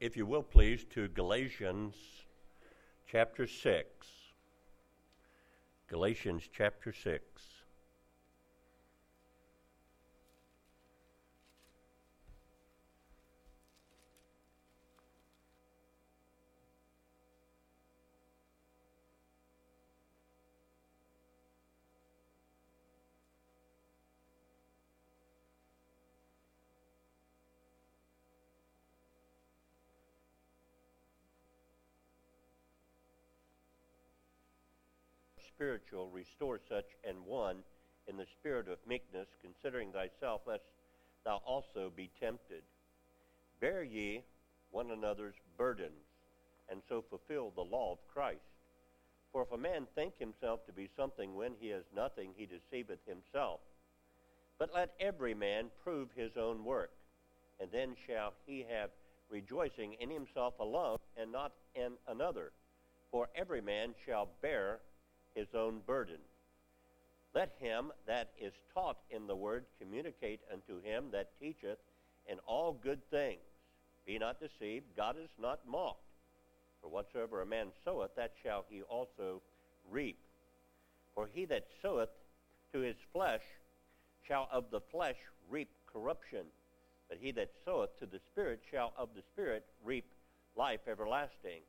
if you will please, to Galatians chapter 6. Galatians chapter 6. Spiritual, restore such an one in the spirit of meekness, considering thyself, lest thou also be tempted. Bear ye one another's burdens, and so fulfill the law of Christ. For if a man think himself to be something when he is nothing, he deceiveth himself. But let every man prove his own work, and then shall he have rejoicing in himself alone, and not in another. For every man shall bear his own burden. Let him that is taught in the word communicate unto him that teacheth in all good things. Be not deceived, God is not mocked. For whatsoever a man soweth, that shall he also reap. For he that soweth to his flesh shall of the flesh reap corruption, but he that soweth to the Spirit shall of the Spirit reap life everlasting.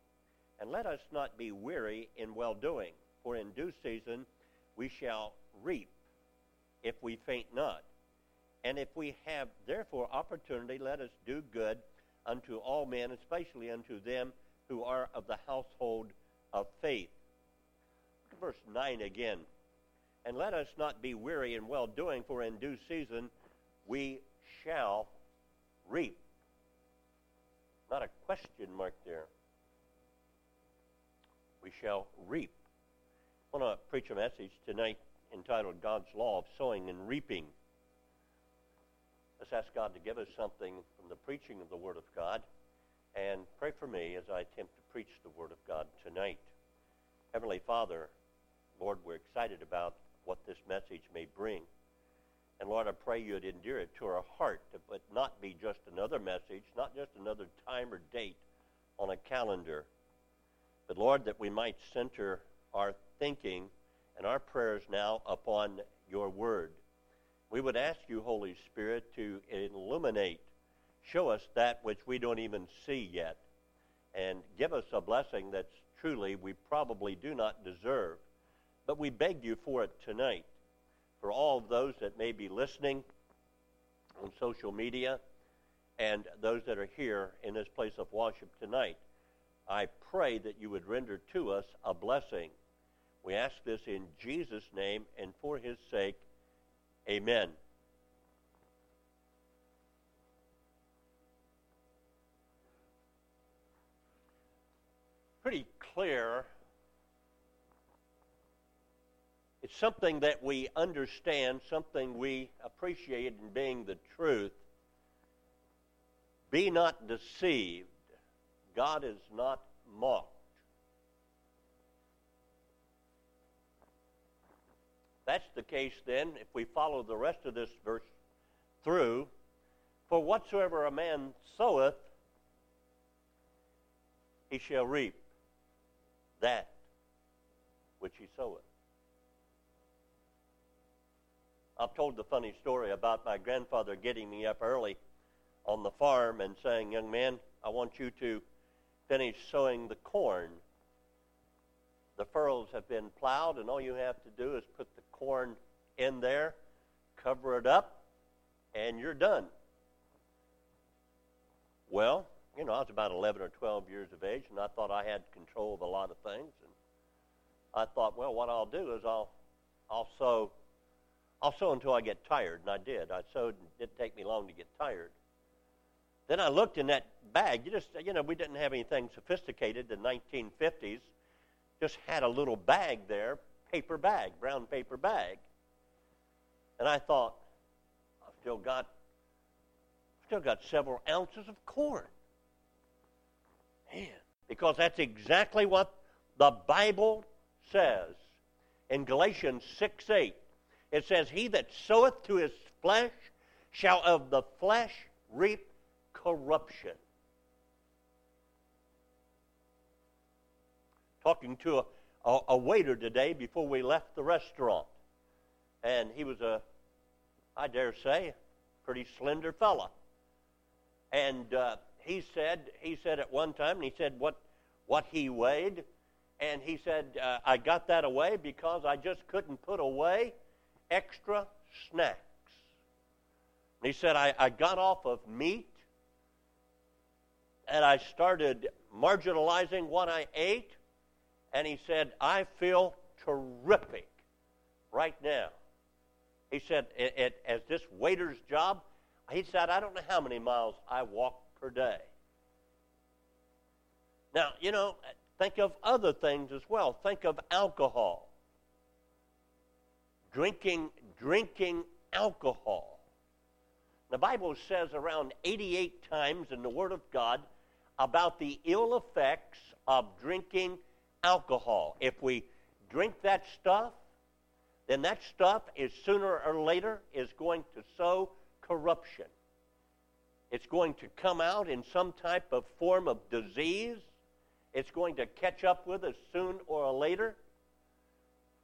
And let us not be weary in well doing for in due season we shall reap if we faint not. And if we have therefore opportunity, let us do good unto all men, especially unto them who are of the household of faith. Verse 9 again. And let us not be weary in well doing, for in due season we shall reap. Not a question mark there. We shall reap. I want to preach a message tonight entitled God's Law of Sowing and Reaping. Let's ask God to give us something from the preaching of the Word of God and pray for me as I attempt to preach the Word of God tonight. Heavenly Father, Lord, we're excited about what this message may bring. And Lord, I pray you'd endear it to our heart, but not be just another message, not just another time or date on a calendar. But Lord, that we might center our thinking and our prayers now upon your word. We would ask you, Holy Spirit, to illuminate, show us that which we don't even see yet, and give us a blessing that's truly we probably do not deserve. But we beg you for it tonight. For all of those that may be listening on social media and those that are here in this place of worship tonight, I pray that you would render to us a blessing we ask this in Jesus' name and for his sake. Amen. Pretty clear. It's something that we understand, something we appreciate in being the truth. Be not deceived. God is not mocked. That's the case, then, if we follow the rest of this verse through, for whatsoever a man soweth, he shall reap that which he soweth. I've told the funny story about my grandfather getting me up early on the farm and saying, Young man, I want you to finish sowing the corn. The furrows have been plowed, and all you have to do is put the corn in there, cover it up, and you're done. Well, you know, I was about 11 or 12 years of age, and I thought I had control of a lot of things. And I thought, well, what I'll do is I'll, I'll sow, I'll sow until I get tired, and I did. I sowed, and it didn't take me long to get tired. Then I looked in that bag. You just, you know, we didn't have anything sophisticated in the 1950s. Just had a little bag there, paper bag, brown paper bag. And I thought, I've still got I've still got several ounces of corn. Man, because that's exactly what the Bible says in Galatians 6 8. It says, He that soweth to his flesh shall of the flesh reap corruption. Talking to a, a, a waiter today before we left the restaurant. And he was a, I dare say, pretty slender fella. And uh, he said, he said at one time, and he said what, what he weighed, and he said, uh, I got that away because I just couldn't put away extra snacks. And he said, I, I got off of meat and I started marginalizing what I ate. And he said, I feel terrific right now. He said, it, it, as this waiter's job, he said, I don't know how many miles I walk per day. Now, you know, think of other things as well. Think of alcohol. Drinking, drinking alcohol. The Bible says around 88 times in the Word of God about the ill effects of drinking alcohol. If we drink that stuff, then that stuff is sooner or later is going to sow corruption. It's going to come out in some type of form of disease. It's going to catch up with us soon or later.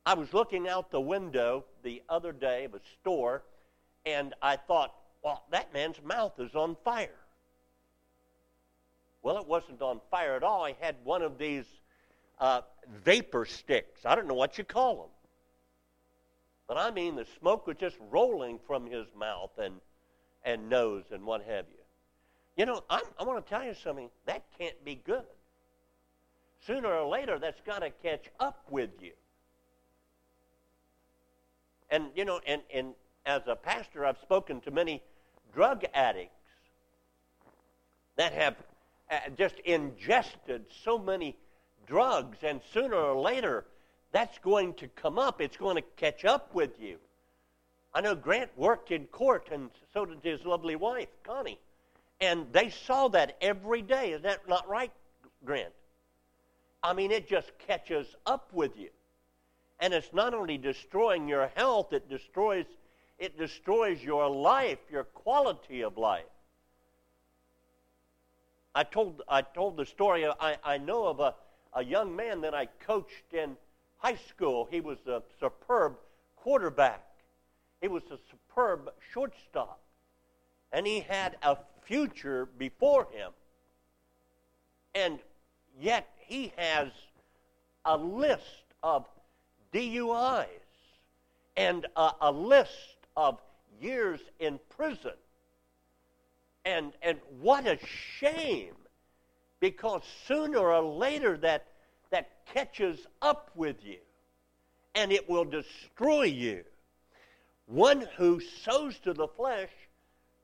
I was looking out the window the other day of a store, and I thought, well, that man's mouth is on fire. Well, it wasn't on fire at all. He had one of these uh, vapor sticks. I don't know what you call them. But I mean, the smoke was just rolling from his mouth and, and nose and what have you. You know, I'm, I want to tell you something. That can't be good. Sooner or later, that's got to catch up with you. And, you know, and, and as a pastor, I've spoken to many drug addicts that have uh, just ingested so many drugs, and sooner or later, that's going to come up. It's going to catch up with you. I know Grant worked in court, and so did his lovely wife, Connie. And they saw that every day. Is that not right, Grant? I mean, it just catches up with you. And it's not only destroying your health, it destroys, it destroys your life, your quality of life. I told, I told the story, I, I know of a, a young man that I coached in high school. He was a superb quarterback. He was a superb shortstop. And he had a future before him. And yet he has a list of DUIs and a, a list of years in prison. And, and what a shame, because sooner or later that, that catches up with you and it will destroy you. One who sows to the flesh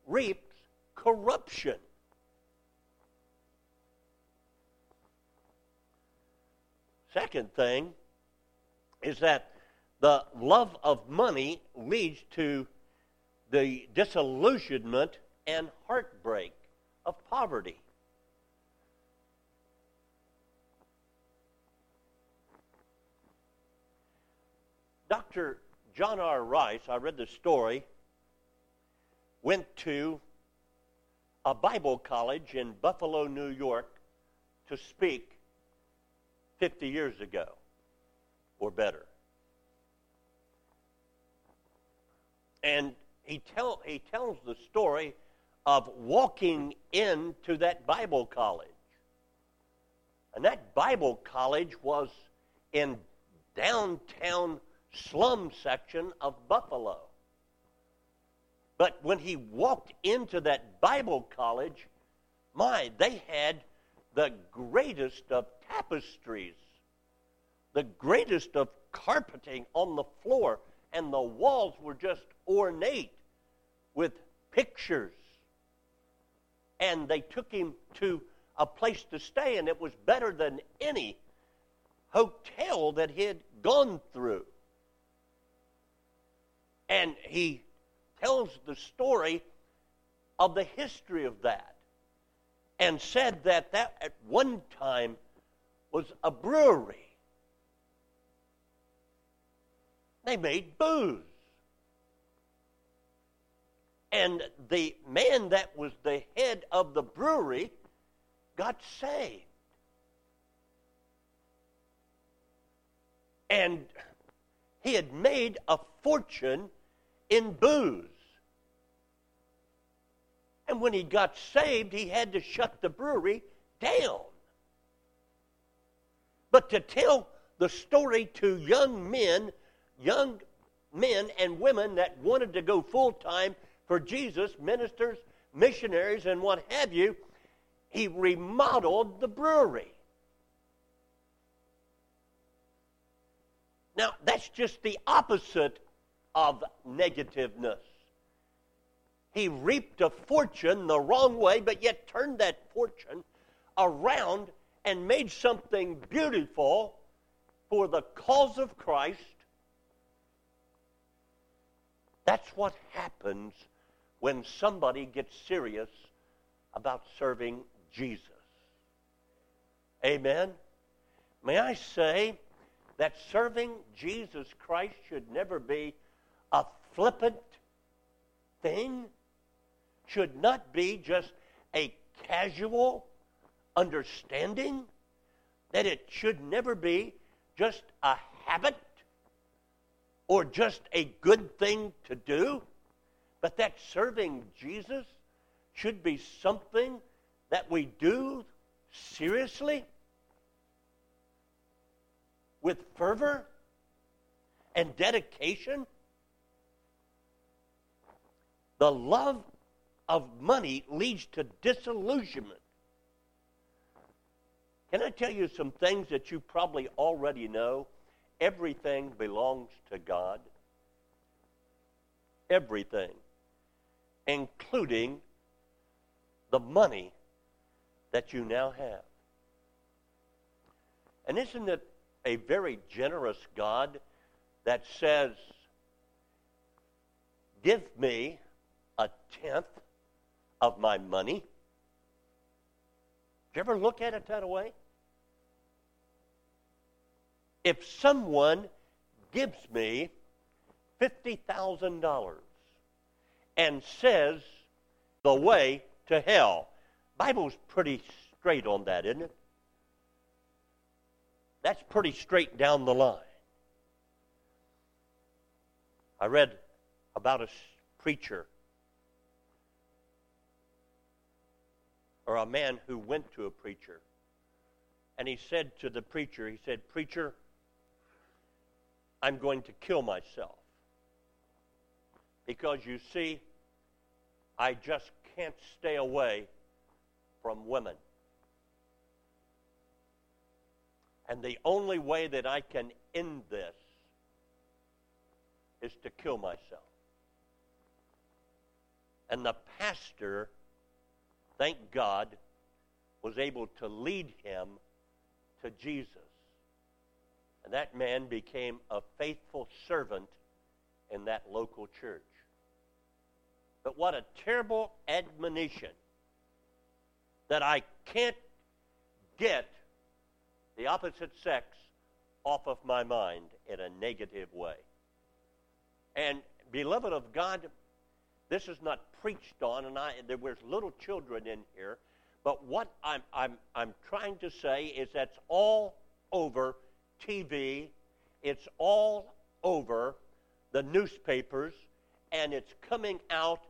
reaps corruption. Second thing is that the love of money leads to the disillusionment and heartbreak of poverty. Dr. John R. Rice, I read the story, went to a Bible college in Buffalo, New York to speak 50 years ago or better. And he, tell, he tells the story of walking into that Bible college. And that Bible college was in downtown slum section of Buffalo. But when he walked into that Bible college, my, they had the greatest of tapestries, the greatest of carpeting on the floor, and the walls were just ornate with pictures. And they took him to a place to stay, and it was better than any hotel that he had gone through. And he tells the story of the history of that and said that that at one time was a brewery. They made booze. And the man that was the head of the brewery got saved. And he had made a fortune in booze. And when he got saved, he had to shut the brewery down. But to tell the story to young men, young men and women that wanted to go full time for Jesus, ministers, missionaries, and what have you, he remodeled the brewery. Now, that's just the opposite of negativeness. He reaped a fortune the wrong way, but yet turned that fortune around and made something beautiful for the cause of Christ. That's what happens when somebody gets serious about serving Jesus. Amen? May I say that serving Jesus Christ should never be a flippant thing, should not be just a casual understanding, that it should never be just a habit or just a good thing to do, but that serving Jesus should be something that we do seriously with fervor and dedication. The love of money leads to disillusionment. Can I tell you some things that you probably already know? Everything belongs to God. Everything, including the money that you now have. And isn't it a very generous God that says, Give me a tenth of my money? Do you ever look at it that way? if someone gives me $50,000 and says the way to hell, Bible's pretty straight on that, isn't it? That's pretty straight down the line. I read about a preacher or a man who went to a preacher and he said to the preacher, he said, Preacher, I'm going to kill myself. Because you see, I just can't stay away from women. And the only way that I can end this is to kill myself. And the pastor, thank God, was able to lead him to Jesus. And that man became a faithful servant in that local church. But what a terrible admonition that I can't get the opposite sex off of my mind in a negative way. And, beloved of God, this is not preached on, and I, there was little children in here, but what I'm, I'm, I'm trying to say is that's all over TV, it's all over the newspapers, and it's coming out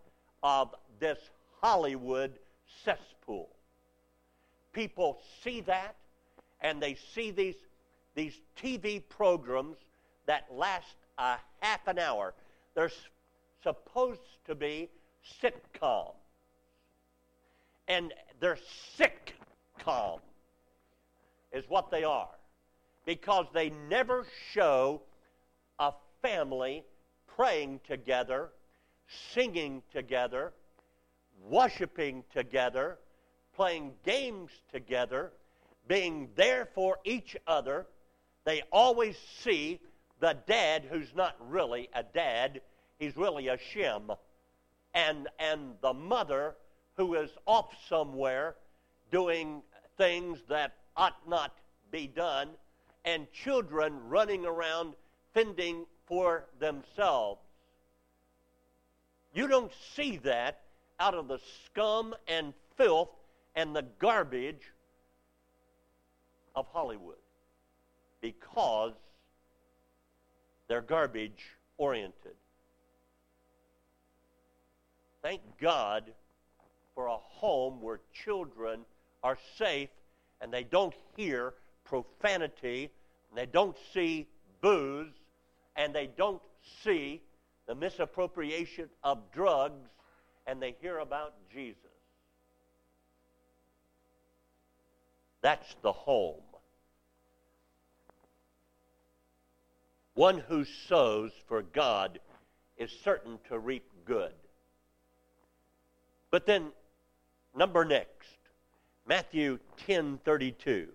of this Hollywood cesspool. People see that, and they see these, these TV programs that last a half an hour. They're supposed to be sitcoms. And they're sick calm, is what they are because they never show a family praying together, singing together, worshiping together, playing games together, being there for each other. They always see the dad who's not really a dad, he's really a shim. And, and the mother who is off somewhere doing things that ought not be done and children running around fending for themselves. You don't see that out of the scum and filth and the garbage of Hollywood because They're garbage oriented. Thank God for a home where children are safe and they don't hear profanity and they don't see booze and they don't see the misappropriation of drugs and they hear about Jesus. That's the home. One who sows for God is certain to reap good. But then, number next, Matthew 10:32.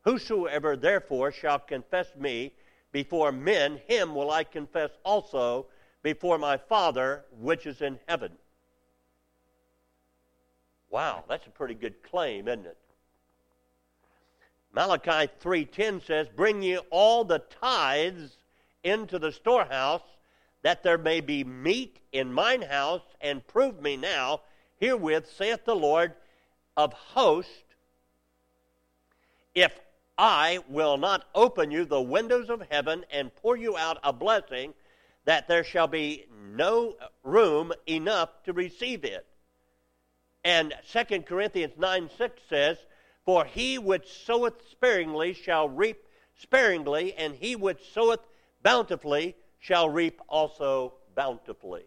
Whosoever therefore shall confess me before men, him will I confess also before my Father which is in heaven. Wow, that's a pretty good claim, isn't it? Malachi 3:10 says, "Bring ye all the tithes into the storehouse, that there may be meat in mine house, and prove me now Herewith saith the Lord of hosts, if I will not open you the windows of heaven and pour you out a blessing, that there shall be no room enough to receive it. And 2 Corinthians 9 6 says, For he which soweth sparingly shall reap sparingly, and he which soweth bountifully shall reap also bountifully.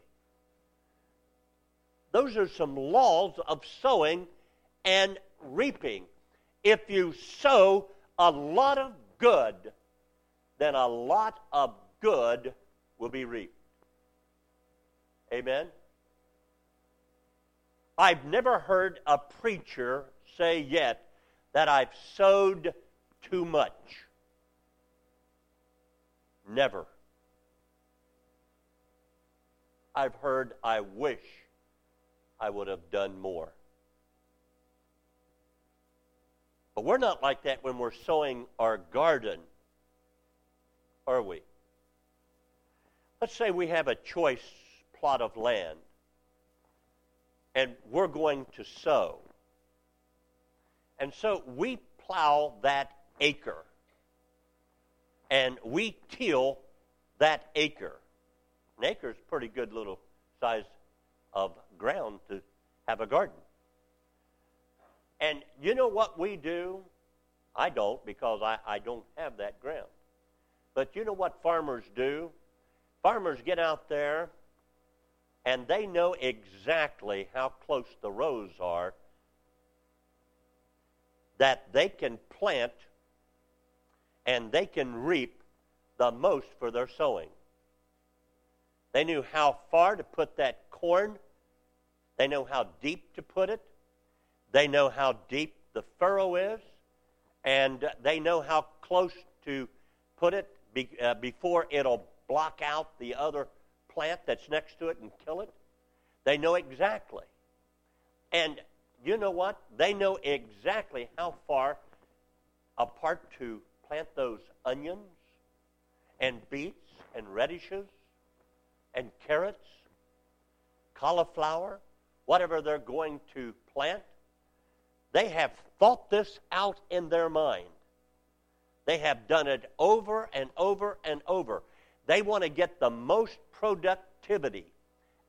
Those are some laws of sowing and reaping. If you sow a lot of good, then a lot of good will be reaped. Amen? I've never heard a preacher say yet that I've sowed too much. Never. I've heard I wish I would have done more. But we're not like that when we're sowing our garden, are we? Let's say we have a choice plot of land and we're going to sow. And so we plow that acre and we till that acre. An acre is a pretty good little size of ground to have a garden. And you know what we do? I don't because I, I don't have that ground. But you know what farmers do? Farmers get out there and they know exactly how close the rows are that they can plant and they can reap the most for their sowing. They knew how far to put that corn they know how deep to put it. They know how deep the furrow is. And they know how close to put it be, uh, before it'll block out the other plant that's next to it and kill it. They know exactly. And you know what? They know exactly how far apart to plant those onions and beets and radishes and carrots, cauliflower, whatever they're going to plant, they have thought this out in their mind. They have done it over and over and over. They want to get the most productivity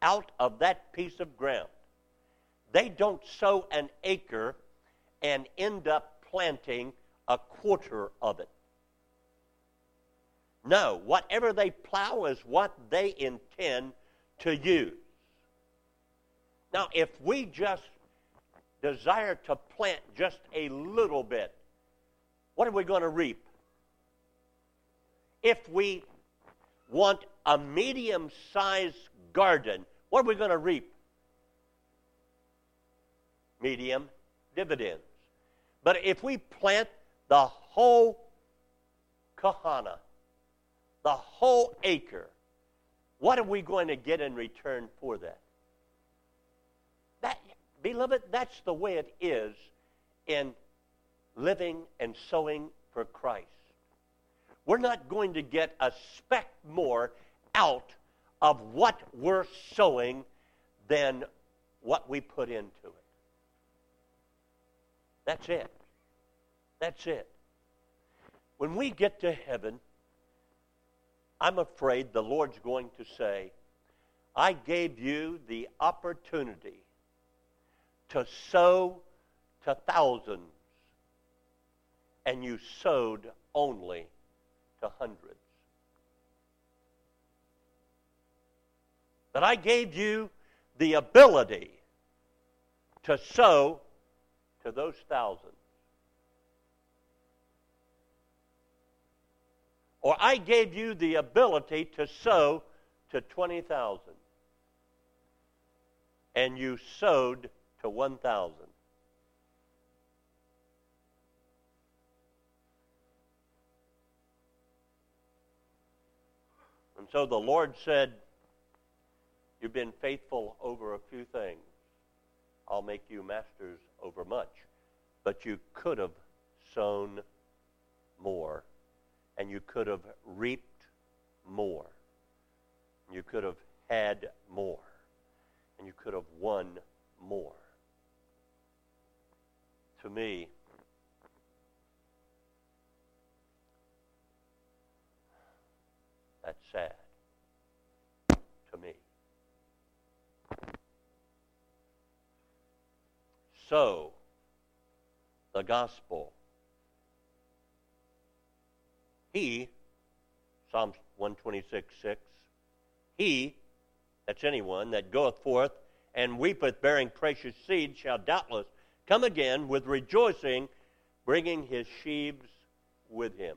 out of that piece of ground. They don't sow an acre and end up planting a quarter of it. No, whatever they plow is what they intend to use. Now, if we just desire to plant just a little bit, what are we going to reap? If we want a medium sized garden, what are we going to reap? Medium dividends. But if we plant the whole kahana, the whole acre, what are we going to get in return for that? Beloved, that's the way it is in living and sowing for Christ. We're not going to get a speck more out of what we're sowing than what we put into it. That's it. That's it. When we get to heaven, I'm afraid the Lord's going to say, I gave you the opportunity to sow to thousands, and you sowed only to hundreds. But I gave you the ability to sow to those thousands. Or I gave you the ability to sow to 20,000. And you sowed to 1,000. And so the Lord said, You've been faithful over a few things. I'll make you masters over much. But you could have sown more, and you could have reaped more. You could have had more, and you could have won more. To me, that's sad. To me. So, the gospel. He, Psalms 126, 6, he, that's anyone, that goeth forth and weepeth bearing precious seed shall doubtless come again with rejoicing, bringing his sheaves with him.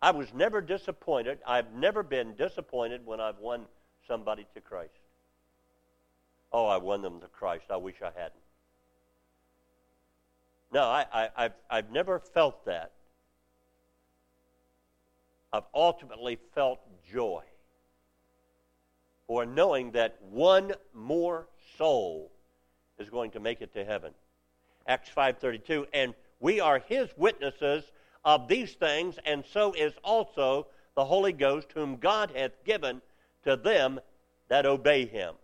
I was never disappointed. I've never been disappointed when I've won somebody to Christ. Oh, I won them to Christ. I wish I hadn't. No, I, I, I've, I've never felt that. I've ultimately felt joy for knowing that one more soul is going to make it to heaven. Acts 5:32 and we are his witnesses of these things and so is also the Holy Ghost whom God hath given to them that obey him.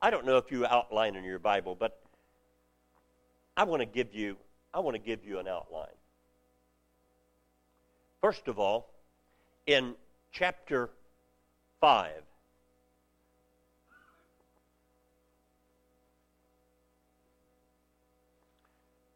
I don't know if you outline in your Bible, but I want to give you I want to give you an outline. First of all, in chapter 5,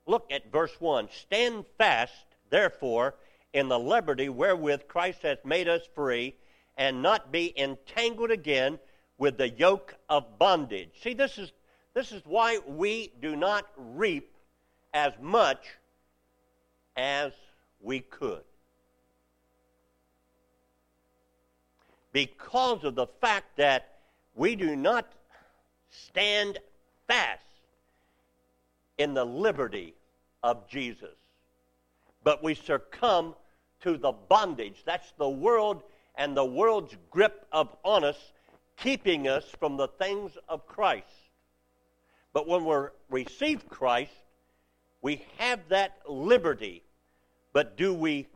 look at verse 1. Stand fast, therefore, in the liberty wherewith Christ hath made us free, and not be entangled again with the yoke of bondage. See, this is, this is why we do not reap as much as we could. Because of the fact that we do not stand fast in the liberty of Jesus, but we succumb to the bondage. That's the world and the world's grip upon us, keeping us from the things of Christ. But when we receive Christ, we have that liberty, but do we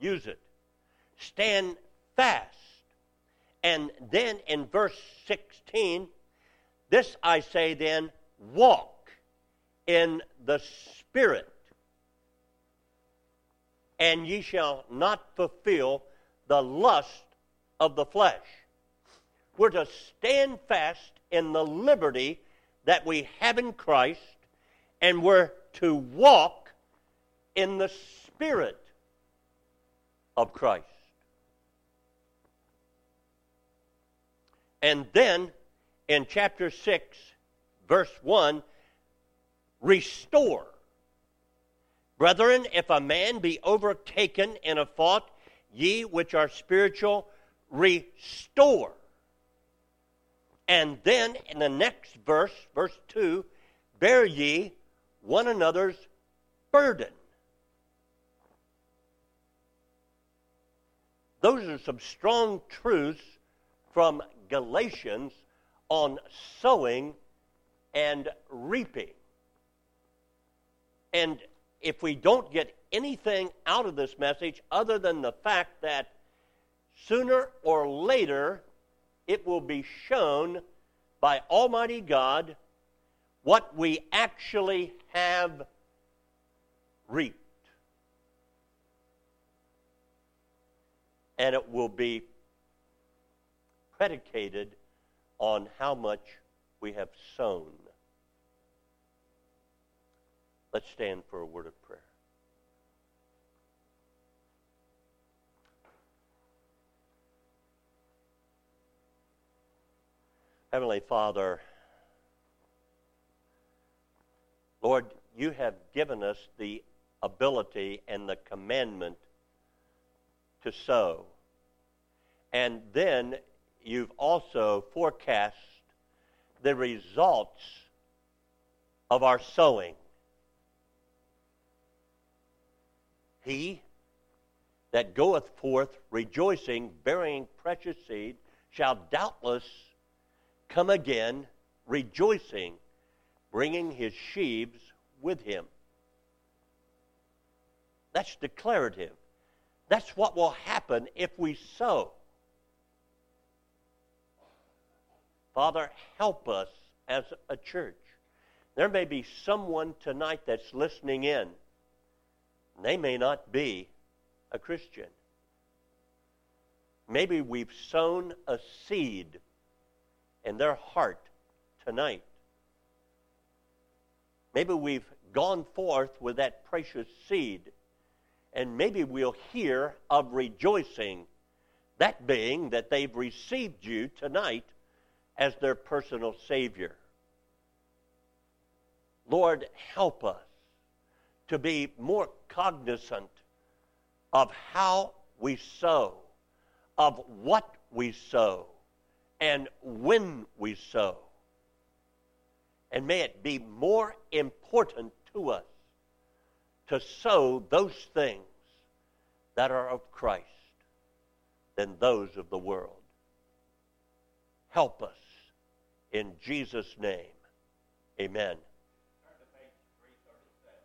use it? Stand fast. And then in verse 16, this I say then, walk in the Spirit, and ye shall not fulfill the lust of the flesh. We're to stand fast in the liberty that we have in Christ, and we're to walk in the Spirit of Christ. And then in chapter 6, verse 1, restore. Brethren, if a man be overtaken in a fault, ye which are spiritual, restore. And then in the next verse, verse 2, bear ye one another's burden. Those are some strong truths from Galatians on sowing and reaping. And if we don't get anything out of this message other than the fact that sooner or later it will be shown by Almighty God what we actually have reaped. And it will be predicated on how much we have sown. Let's stand for a word of prayer. Heavenly Father, Lord, you have given us the ability and the commandment to sow. And then you've also forecast the results of our sowing. He that goeth forth rejoicing, bearing precious seed, shall doubtless come again rejoicing, bringing his sheaves with him. That's declarative. That's what will happen if we sow. Father, help us as a church. There may be someone tonight that's listening in. They may not be a Christian. Maybe we've sown a seed in their heart tonight. Maybe we've gone forth with that precious seed, and maybe we'll hear of rejoicing, that being that they've received you tonight as their personal Savior. Lord, help us to be more cognizant of how we sow, of what we sow, and when we sow. And may it be more important to us to sow those things that are of Christ than those of the world. Help us in Jesus' name, amen.